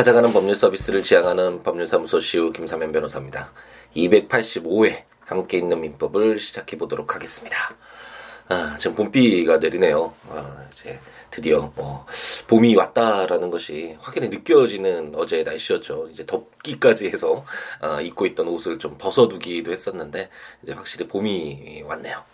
찾아가는 법률 서비스를 지향하는 법률사무소 시우 김사면 변호사입니다. 285회 함께 있는 민법을 시작해 보도록 하겠습니다. 아, 지금 봄비가 내리네요. 아, 이제 드디어 뭐 봄이 왔다라는 것이 확연히 느껴지는 어제의 날씨였죠. 이제 덥기까지 해서 아, 입고 있던 옷을 좀 벗어두기도 했었는데 이제 확실히 봄이 왔네요.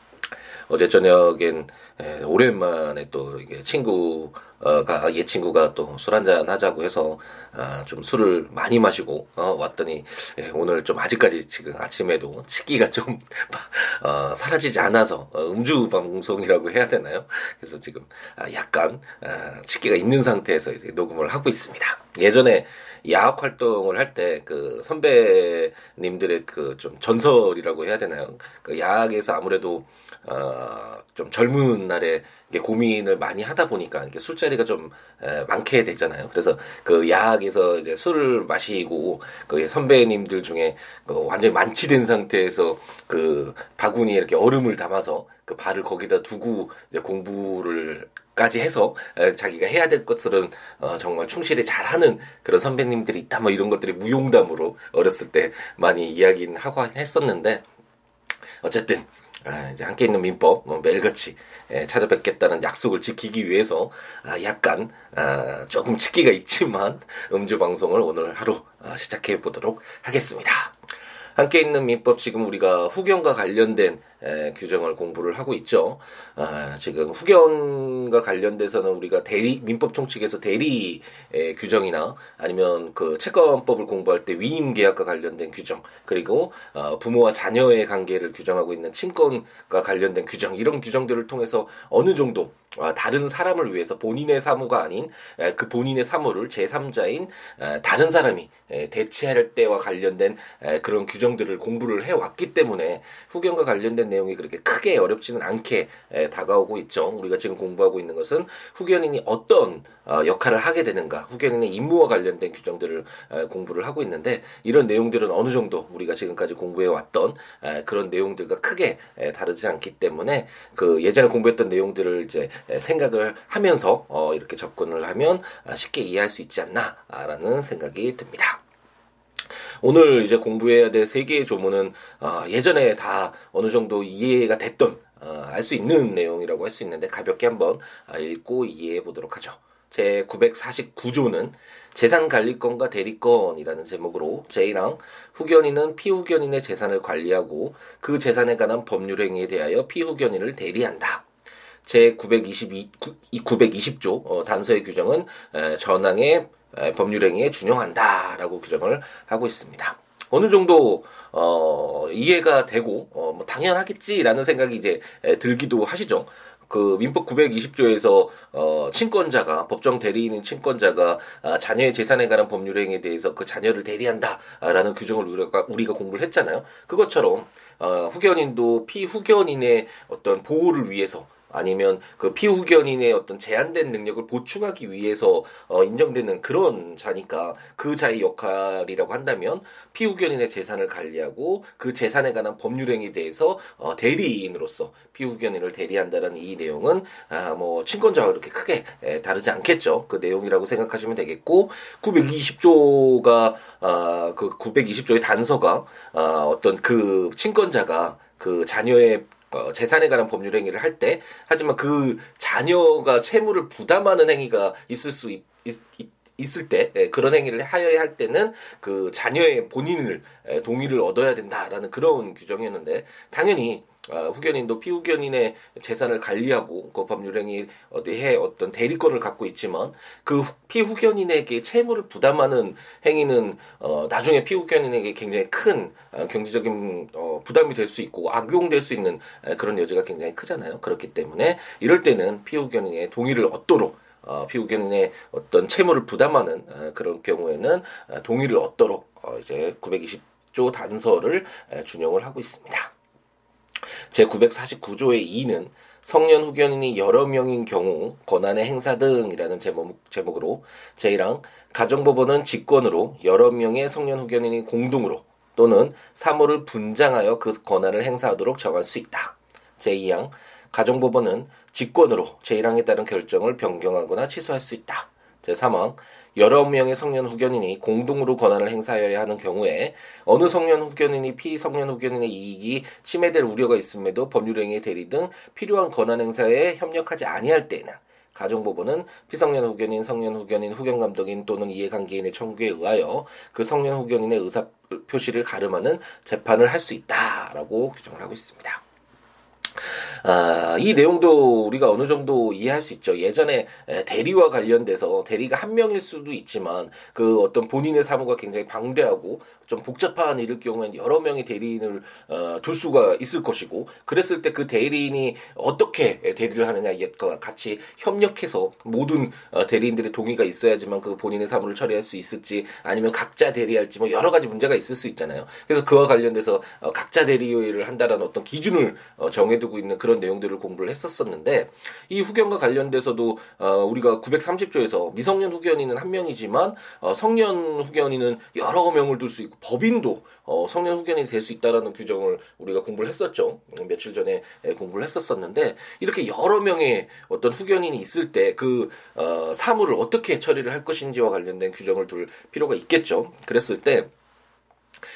어제 저녁엔 에, 오랜만에 또 이게 친구가 옛 친구가 또 술 한잔 하자고 해서 아, 좀 술을 많이 마시고 어, 왔더니 에, 오늘 좀 아직까지 지금 아침에도 치기가 좀 어, 사라지지 않아서 어, 음주 방송이라고 해야 되나요? 그래서 지금 아, 약간 아, 치기가 있는 상태에서 이제 녹음을 하고 있습니다. 예전에 야학 활동을 할 때 그 선배님들의 그 좀 전설이라고 해야 되나요? 그 야학에서 아무래도 어, 좀 젊은 날에 고민을 많이 하다 보니까 이렇게 술자리가 좀 에, 많게 되잖아요. 그래서 그 야학에서 이제 술을 마시고 그 선배님들 중에 그 완전히 만취된 상태에서 그 바구니에 이렇게 얼음을 담아서 그 발을 거기다 두고 이제 공부를 까지 해서 자기가 해야 될 것들은 어, 정말 충실히 잘하는 그런 선배님들이 있다 뭐 이런 것들이 무용담으로 어렸을 때 많이 이야기는 하고 했었는데 어쨌든 아, 이제 함께 있는 민법 뭐 매일같이 예, 찾아뵙겠다는 약속을 지키기 위해서 아, 약간 아, 조금 치기가 있지만 음주 방송을 오늘 하루 아, 시작해 보도록 하겠습니다. 함께 있는 민법 지금 우리가 후견과 관련된 에, 규정을 공부를 하고 있죠. 아, 지금 후견과 관련돼서는 우리가 대리 민법 총칙에서 대리 에, 규정이나 아니면 그 채권법을 공부할 때 위임 계약과 관련된 규정 그리고 어, 부모와 자녀의 관계를 규정하고 있는 친권과 관련된 규정 이런 규정들을 통해서 어느 정도 아, 다른 사람을 위해서 본인의 사무가 아닌 그 본인의 사무를 제3자인 다른 사람이 대체할 때와 관련된 그런 규정들을 공부를 해왔기 때문에 후견과 관련된 내용이 그렇게 크게 어렵지는 않게 다가오고 있죠. 우리가 지금 공부하고 있는 것은 후견인이 어떤 어, 역할을 하게 되는가, 후견인의 임무와 관련된 규정들을 공부를 하고 있는데 이런 내용들은 어느 정도 우리가 지금까지 공부해 왔던 그런 내용들과 크게 다르지 않기 때문에 그 예전에 공부했던 내용들을 이제 생각을 하면서 어, 이렇게 접근을 하면 아, 쉽게 이해할 수 있지 않나라는 생각이 듭니다. 오늘 이제 공부해야 될 세 개의 조문은 어, 예전에 다 어느 정도 이해가 됐던 어, 알 수 있는 내용이라고 할 수 있는데 가볍게 한번 아, 읽고 이해해 보도록 하죠. 제 949조는 재산관리권과 대리권이라는 제목으로 제1항 후견인은 피후견인의 재산을 관리하고 그 재산에 관한 법률 행위에 대하여 피후견인을 대리한다. 제 922, 920조 어, 단서의 규정은 에, 전항의 에, 법률행위에 준용한다라고 규정을 하고 있습니다. 어느 정도 어, 이해가 되고 어, 뭐 당연하겠지라는 생각이 이제 에, 들기도 하시죠. 그 민법 920조에서 어 친권자가 법정 대리인인 친권자가 아, 자녀의 재산에 관한 법률 행위에 대해서 그 자녀를 대리한다라는 규정을 우리가 우리가 공부를 했잖아요. 그것처럼 어 후견인도 피후견인의 어떤 보호를 위해서 아니면 그 피후견인의 어떤 제한된 능력을 보충하기 위해서 어, 인정되는 그런 자니까 그 자의 역할이라고 한다면 피후견인의 재산을 관리하고 그 재산에 관한 법률행위에 대해서 어, 대리인으로서 피후견인을 대리한다는 이 내용은 아, 뭐 친권자와 그렇게 크게 에, 다르지 않겠죠. 그 내용이라고 생각하시면 되겠고 920조가 아, 그 920조의 단서가 아, 어떤 그 친권자가 그 자녀의 어, 재산에 관한 법률 행위를 할 때 하지만 그 자녀가 채무를 부담하는 행위가 있을 수 있, 있, 있을 때 예, 그런 행위를 하여야 할 때는 그 자녀의 본인을 예, 동의를 얻어야 된다라는 그런 규정이었는데 당연히 어, 후견인도 피후견인의 재산을 관리하고 그 법률행위 어디에 어떤 대리권을 갖고 있지만 그 피후견인에게 채무를 부담하는 행위는 어, 나중에 피후견인에게 굉장히 큰 어, 경제적인 어, 부담이 될 수 있고 악용될 수 있는 에, 그런 여지가 굉장히 크잖아요. 그렇기 때문에 이럴 때는 피후견인의 동의를 얻도록 어, 피후견인의 어떤 채무를 부담하는 어, 그런 경우에는 어, 동의를 얻도록 어, 이제 920조 단서를 에, 준용을 하고 있습니다. 제949조의 2는 성년 후견인이 여러 명인 경우 권한의 행사 등이라는 제목, 제목으로 제1항 가정법원은 직권으로 여러 명의 성년 후견인이 공동으로 또는 사무를 분장하여 그 권한을 행사하도록 정할 수 있다. 제2항 가정법원은 직권으로 제1항에 따른 결정을 변경하거나 취소할 수 있다. 제3항 여러 명의 성년 후견인이 공동으로 권한을 행사하여야 하는 경우에 어느 성년 후견인이 피성년 후견인의 이익이 침해될 우려가 있음에도 법률행위 대리 등 필요한 권한 행사에 협력하지 아니할 때에는 가정법원은 피성년 후견인, 성년 후견인, 후견 감독인 또는 이해관계인의 청구에 의하여 그 성년 후견인의 의사 표시를 가름하는 재판을 할 수 있다라고 규정을 하고 있습니다. 아, 이 내용도 우리가 어느 정도 이해할 수 있죠. 예전에 대리와 관련돼서 대리가 한 명일 수도 있지만 그 어떤 본인의 사무가 굉장히 방대하고 좀 복잡한 일일 경우에는 여러 명의 대리인을 어, 둘 수가 있을 것이고 그랬을 때 그 대리인이 어떻게 대리를 하느냐 이과 같이 협력해서 모든 어, 대리인들의 동의가 있어야지만 그 본인의 사무를 처리할 수 있을지 아니면 각자 대리할지 뭐 여러 가지 문제가 있을 수 있잖아요. 그래서 그와 관련돼서 어, 각자 대리를 한다라는 어떤 기준을 어, 정해두 고 있는 그런 내용들을 공부를 했었었는데 이 후견과 관련돼서도 어, 우리가 930조에서 미성년 후견인은 한 명이지만 어, 성년 후견인은 여러 명을 둘 수 있고 법인도 어, 성년 후견인이 될 수 있다라는 규정을 우리가 공부를 했었죠. 며칠 전에 공부를 했었었는데 이렇게 여러 명의 어떤 후견인이 있을 때 그 어, 사무를 어떻게 처리를 할 것인지와 관련된 규정을 둘 필요가 있겠죠. 그랬을 때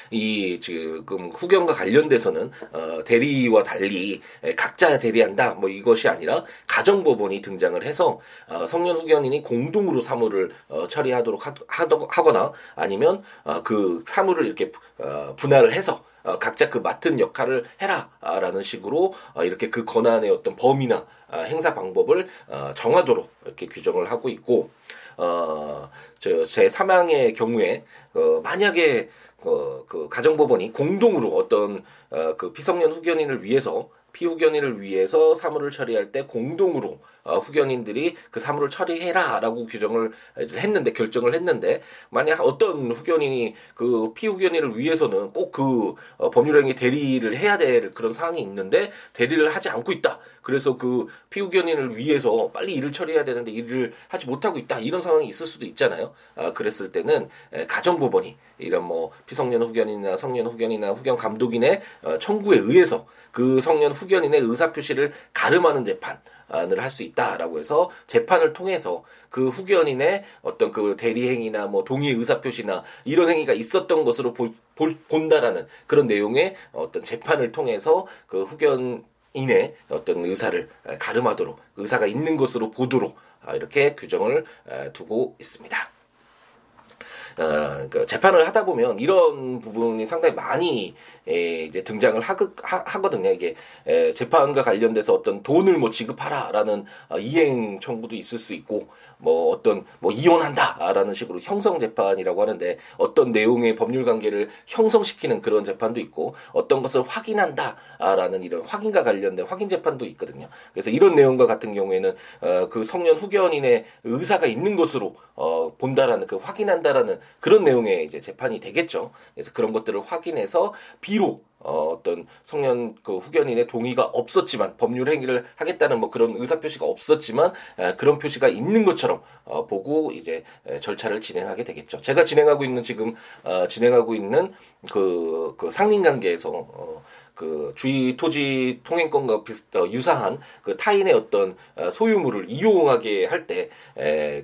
이 지금 후견과 관련돼서는 어, 대리와 달리 각자 대리한다 뭐 이것이 아니라 가정법원이 등장을 해서 어, 성년 후견인이 공동으로 사무를 어, 처리하도록 하, 하거나 아니면 어, 그 사무를 이렇게 어, 분할을 해서 어, 각자 그 맡은 역할을 해라라는 식으로 어, 이렇게 그 권한의 어떤 범위나 어, 행사 방법을 어, 정하도록 이렇게 규정을 하고 있고 어, 저제 사망의 경우에 어, 만약에 그, 그 가정법원이 공동으로 어떤 어, 그 피성년 후견인을 위해서 피후견인을 위해서 사무를 처리할 때 공동으로 어, 후견인들이 그 사무를 처리해라라고 규정을 했는데 결정을 했는데 만약 어떤 후견인이 그 피후견인을 위해서는 꼭그 어, 법률행위 대리를 해야 될 그런 상황이 있는데 대리를 하지 않고 있다. 그래서 그 피후견인을 위해서 빨리 일을 처리해야 되는데 일을 하지 못하고 있다. 이런 상황이 있을 수도 있잖아요. 아, 그랬을 때는 에, 가정법원이 이런 뭐 피성년 후견인이나 성년 후견이나 후견 감독인의 어, 청구에 의해서 그 성년 후견인의 의사 표시를 가름하는 재판 을 할 수 있다라고 해서 재판을 통해서 그 후견인의 어떤 그 대리 행위나 뭐 동의 의사 표시나 이런 행위가 있었던 것으로 볼, 볼, 본다라는 그런 내용의 어떤 재판을 통해서 그 후견 인의 어떤 의사를 가름하도록 의사가 있는 것으로 보도록 아, 이렇게 규정을 두고 있습니다. 어, 그 재판을 하다 보면 이런 부분이 상당히 많이 에, 이제 등장을 하, 하, 거든요 이게 에, 재판과 관련돼서 어떤 돈을 뭐 지급하라라는 어, 이행 청구도 있을 수 있고 뭐 어떤 뭐 이혼한다라는 식으로 형성 재판이라고 하는데 어떤 내용의 법률 관계를 형성시키는 그런 재판도 있고 어떤 것을 확인한다라는 이런 확인과 관련된 확인 재판도 있거든요. 그래서 이런 내용과 같은 경우에는 어, 그 성년 후견인의 의사가 있는 것으로 어, 본다라는 그 확인한다라는 그런 내용의 이제 재판이 되겠죠. 그래서 그런 것들을 확인해서 비록 어, 어떤 성년 그 후견인의 동의가 없었지만 법률 행위를 하겠다는 뭐 그런 의사 표시가 없었지만 에, 그런 표시가 있는 것처럼 어, 보고 이제 에, 절차를 진행하게 되겠죠. 제가 진행하고 있는 지금 어, 진행하고 있는 그, 그 상린 관계에서 어, 그 주의 토지 통행권과 비슷 어, 유사한 그 타인의 어떤 어, 소유물을 이용하게 할 때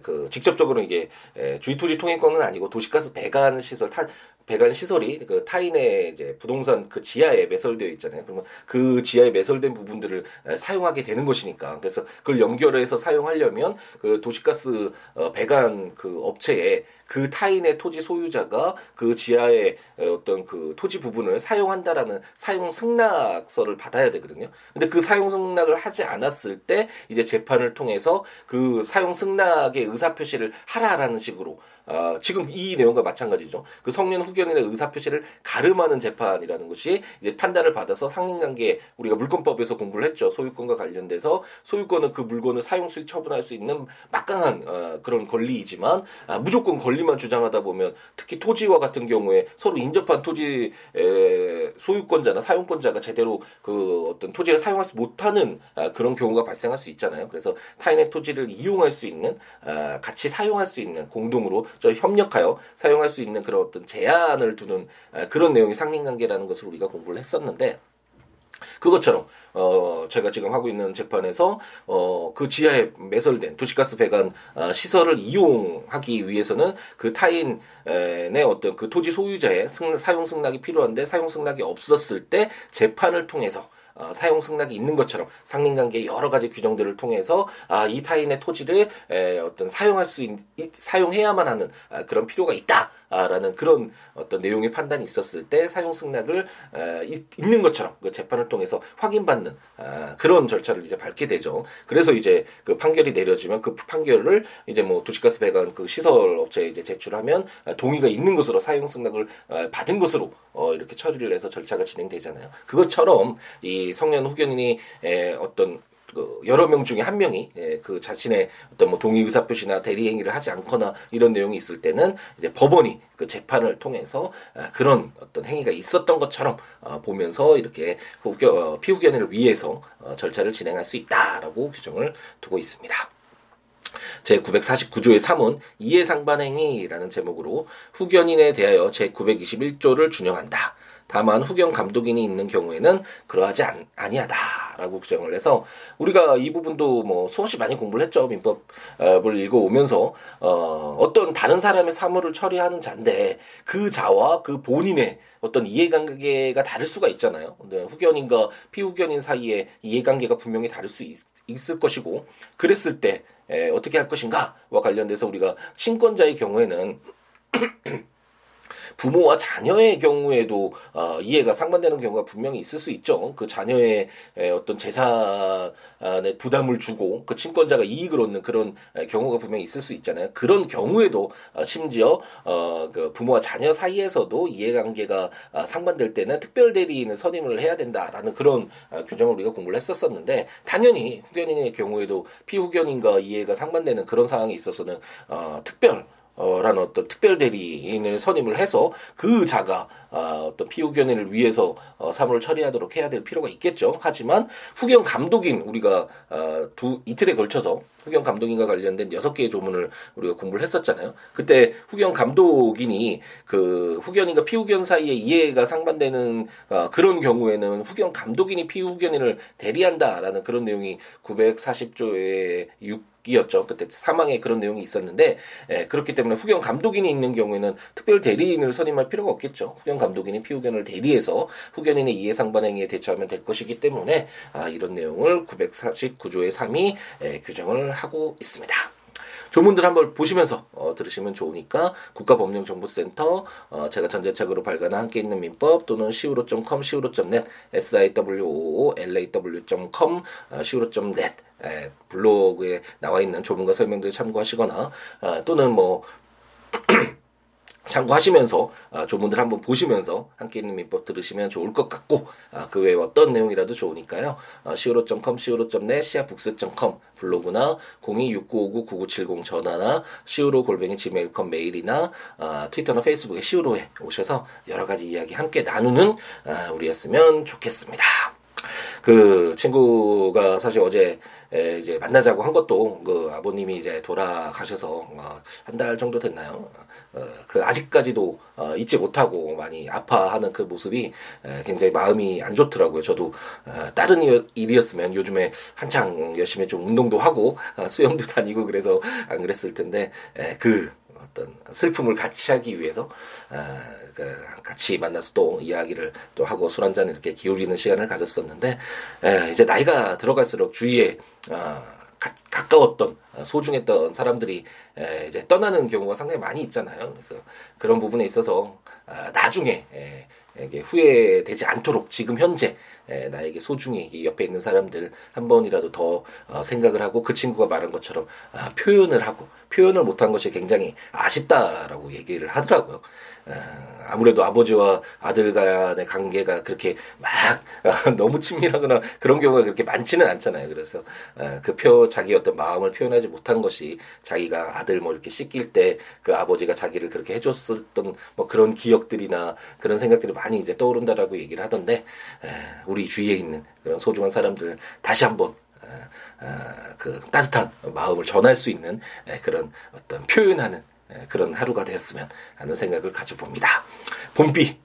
그 직접적으로 이게 에, 주의 토지 통행권은 아니고 도시가스 배관 시설 타 배관 시설이 그 타인의 이제 부동산 그 지하에 매설되어 있잖아요. 그러면 그 지하에 매설된 부분들을 사용하게 되는 것이니까 그래서 그걸 연결해서 사용하려면 그 도시가스 어, 배관 그 업체에 그 타인의 토지 소유자가 그 지하에 어떤 그 토지 부분을 사용한다라는 사용 승낙서를 받아야 되거든요. 근데 그 사용 승낙을 하지 않았을 때 이제 재판을 통해서 그 사용 승낙의 의사 표시를 하라라는 식으로 어, 지금 이 내용과 마찬가지죠. 그 성년 후 견인의 의사 표시를 가름하는 재판이라는 것이 이제 판단을 받아서 상린관계 우리가 물권법에서 공부를 했죠. 소유권과 관련돼서 소유권은 그 물건을 사용 수익 처분할 수 있는 막강한 어, 그런 권리이지만 아, 무조건 권리만 주장하다 보면 특히 토지와 같은 경우에 서로 인접한 토지 에, 소유권자나 사용권자가 제대로 그 어떤 토지를 사용할 수 못하는 아, 그런 경우가 발생할 수 있잖아요. 그래서 타인의 토지를 이용할 수 있는 아, 같이 사용할 수 있는 공동으로 저 협력하여 사용할 수 있는 그런 어떤 제한 을 두는 아, 그런 내용이 상린관계라는 것을 우리가 공부를 했었는데 그것처럼 어 제가 지금 하고 있는 재판에서 어그 지하에 매설된 도시가스 배관 어, 시설을 이용하기 위해서는 그 타인의 어떤 그 토지 소유자의 승, 사용 승낙이 필요한데 사용 승낙이 없었을 때 재판을 통해서 어, 사용 승낙이 있는 것처럼 상린관계 여러 가지 규정들을 통해서 아, 이 타인의 토지를 에, 어떤 사용할 수 있, 사용해야만 하는 아, 그런 필요가 있다라는 그런 어떤 내용의 판단이 있었을 때 사용 승낙을 에, 있는 것처럼 그 재판을 통해서 확인받는 아, 그런 절차를 이제 밟게 되죠. 그래서 이제 그 판결이 내려지면 그 판결을 이제 뭐 도시가스 배관 그 시설 업체에 이제 제출하면 동의가 있는 것으로 사용 승낙을 어, 받은 것으로 어, 이렇게 처리를 해서 절차가 진행되잖아요. 그것처럼 이 성년 후견인이 에, 어떤 그 여러 명 중에 한 명이 예, 그 자신의 어떤 뭐 동의 의사 표시나 대리 행위를 하지 않거나 이런 내용이 있을 때는 이제 법원이 그 재판을 통해서 아, 그런 어떤 행위가 있었던 것처럼 어, 보면서 이렇게 후견 어, 피후견인을 위해서 어, 절차를 진행할 수 있다라고 규정을 두고 있습니다. 제 949조의 3은 이해상반행위라는 제목으로 후견인에 대하여 제 921조를 준용한다. 다만 후견 감독인이 있는 경우에는 그러하지 않, 아니하다 라고 규정을 해서 우리가 이 부분도 뭐 수없이 많이 공부를 했죠 민법을 읽어오면서 어, 어떤 다른 사람의 사물을 처리하는 자인데 그 자와 그 본인의 어떤 이해관계가 다를 수가 있잖아요. 근데 후견인과 피후견인 사이에 이해관계가 분명히 다를 수 있, 있을 것이고 그랬을 때 에, 어떻게 할 것인가와 관련돼서 우리가 친권자의 경우에는 부모와 자녀의 경우에도 어, 이해가 상반되는 경우가 분명히 있을 수 있죠. 그 자녀의 에, 어떤 재산에 부담을 주고 그 친권자가 이익을 얻는 그런 경우가 분명히 있을 수 있잖아요. 그런 경우에도 어, 심지어 어, 그 부모와 자녀 사이에서도 이해관계가 어, 상반될 때는 특별 대리인을 선임을 해야 된다라는 그런 어, 규정을 우리가 공부를 했었었는데 당연히 후견인의 경우에도 피후견인과 이해가 상반되는 그런 상황에 있어서는 어, 특별 어, 라는 어떤 특별 대리인을 선임을 해서 그 자가 어, 어떤 피후견인을 위해서 어, 사무를 처리하도록 해야 될 필요가 있겠죠. 하지만 후견 감독인 우리가 어, 두 이틀에 걸쳐서 후견 감독인과 관련된 여섯 개의 조문을 우리가 공부를 했었잖아요. 그때 후견 감독인이 그 후견인과 피후견 사이에 이해가 상반되는 어, 그런 경우에는 후견 감독인이 피후견인을 대리한다라는 그런 내용이 940조의 6 이었죠. 그때 사망에 그런 내용이 있었는데 예, 그렇기 때문에 후견 감독인이 있는 경우에는 특별 대리인을 선임할 필요가 없겠죠. 후견 감독인이 피후견을 대리해서 후견인의 이해상반 행위에 대처하면 될 것이기 때문에 아, 이런 내용을 949조의 3이 예, 규정을 하고 있습니다. 조문들 한번 보시면서 어, 들으시면 좋으니까 국가법령정보센터 어, 제가 전자책으로 발간한 함께 있는 민법 또는 siwo.com, siwo.net, siwo.law.com, 어, siwo.net 에, 블로그에 나와 있는 조문과 설명들 참고하시거나 어, 또는 뭐 참고하시면서 아, 조문들 한번 보시면서 함께 있는 민법 들으시면 좋을 것 같고 아, 그 외에 어떤 내용이라도 좋으니까요. 아, siwo.com, siwo.net, siabooks.com 블로그나 026959-9970 전화나 siwo 골뱅이 gmail.com 메일이나 아, 트위터나 페이스북에 siwo에 오셔서 여러 가지 이야기 함께 나누는 아, 우리였으면 좋겠습니다. 그 친구가 사실 어제 에, 이제 만나자고 한 것도 그 아버님이 이제 돌아가셔서 어, 한달 정도 됐나요? 어, 그 아직까지도 어, 잊지 못하고 많이 아파하는 그 모습이 에, 굉장히 마음이 안 좋더라고요. 저도 어, 다른 일이었으면 요즘에 한창 열심히 좀 운동도 하고 어, 수영도 다니고 그래서 안 그랬을 텐데 에, 그 어떤 슬픔을 같이 하기 위해서 아, 그 같이 만나서 또 이야기를 또 하고 술 한잔 이렇게 기울이는 시간을 가졌었는데 에, 이제 나이가 들어갈수록 주위에 아, 가, 가까웠던 소중했던 사람들이 에, 이제 떠나는 경우가 상당히 많이 있잖아요. 그래서 그런 부분에 있어서 아, 나중에 에, 이게 후회되지 않도록 지금 현재 에, 나에게 소중히 옆에 있는 사람들 한 번이라도 더 어, 생각을 하고 그 친구가 말한 것처럼 아, 표현을 하고 표현을 못한 것이 굉장히 아쉽다라고 얘기를 하더라고요. 아무래도 아버지와 아들 간의 관계가 그렇게 막 너무 친밀하거나 그런 경우가 그렇게 많지는 않잖아요. 그래서 그 표 자기 어떤 마음을 표현하지 못한 것이 자기가 아들 뭐 이렇게 씻길 때 그 아버지가 자기를 그렇게 해줬었던 뭐 그런 기억들이나 그런 생각들이 많이 이제 떠오른다라고 얘기를 하던데 우리 주위에 있는 그런 소중한 사람들 다시 한번 그 따뜻한 마음을 전할 수 있는 그런 어떤 표현하는 그런 하루가 되었으면 하는 생각을 가져봅니다. 봄비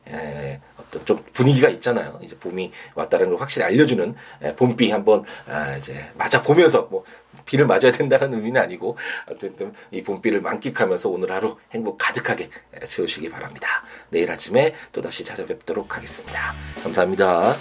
어떤 좀 분위기가 있잖아요. 이제 봄이 왔다는 걸 확실히 알려주는 예, 봄비 한번 아, 이제 맞아 보면서 뭐 비를 맞아야 된다는 의미는 아니고 어쨌든 이 봄비를 만끽하면서 오늘 하루 행복 가득하게 채우시기 바랍니다. 내일 아침에 또 다시 찾아뵙도록 하겠습니다. 감사합니다.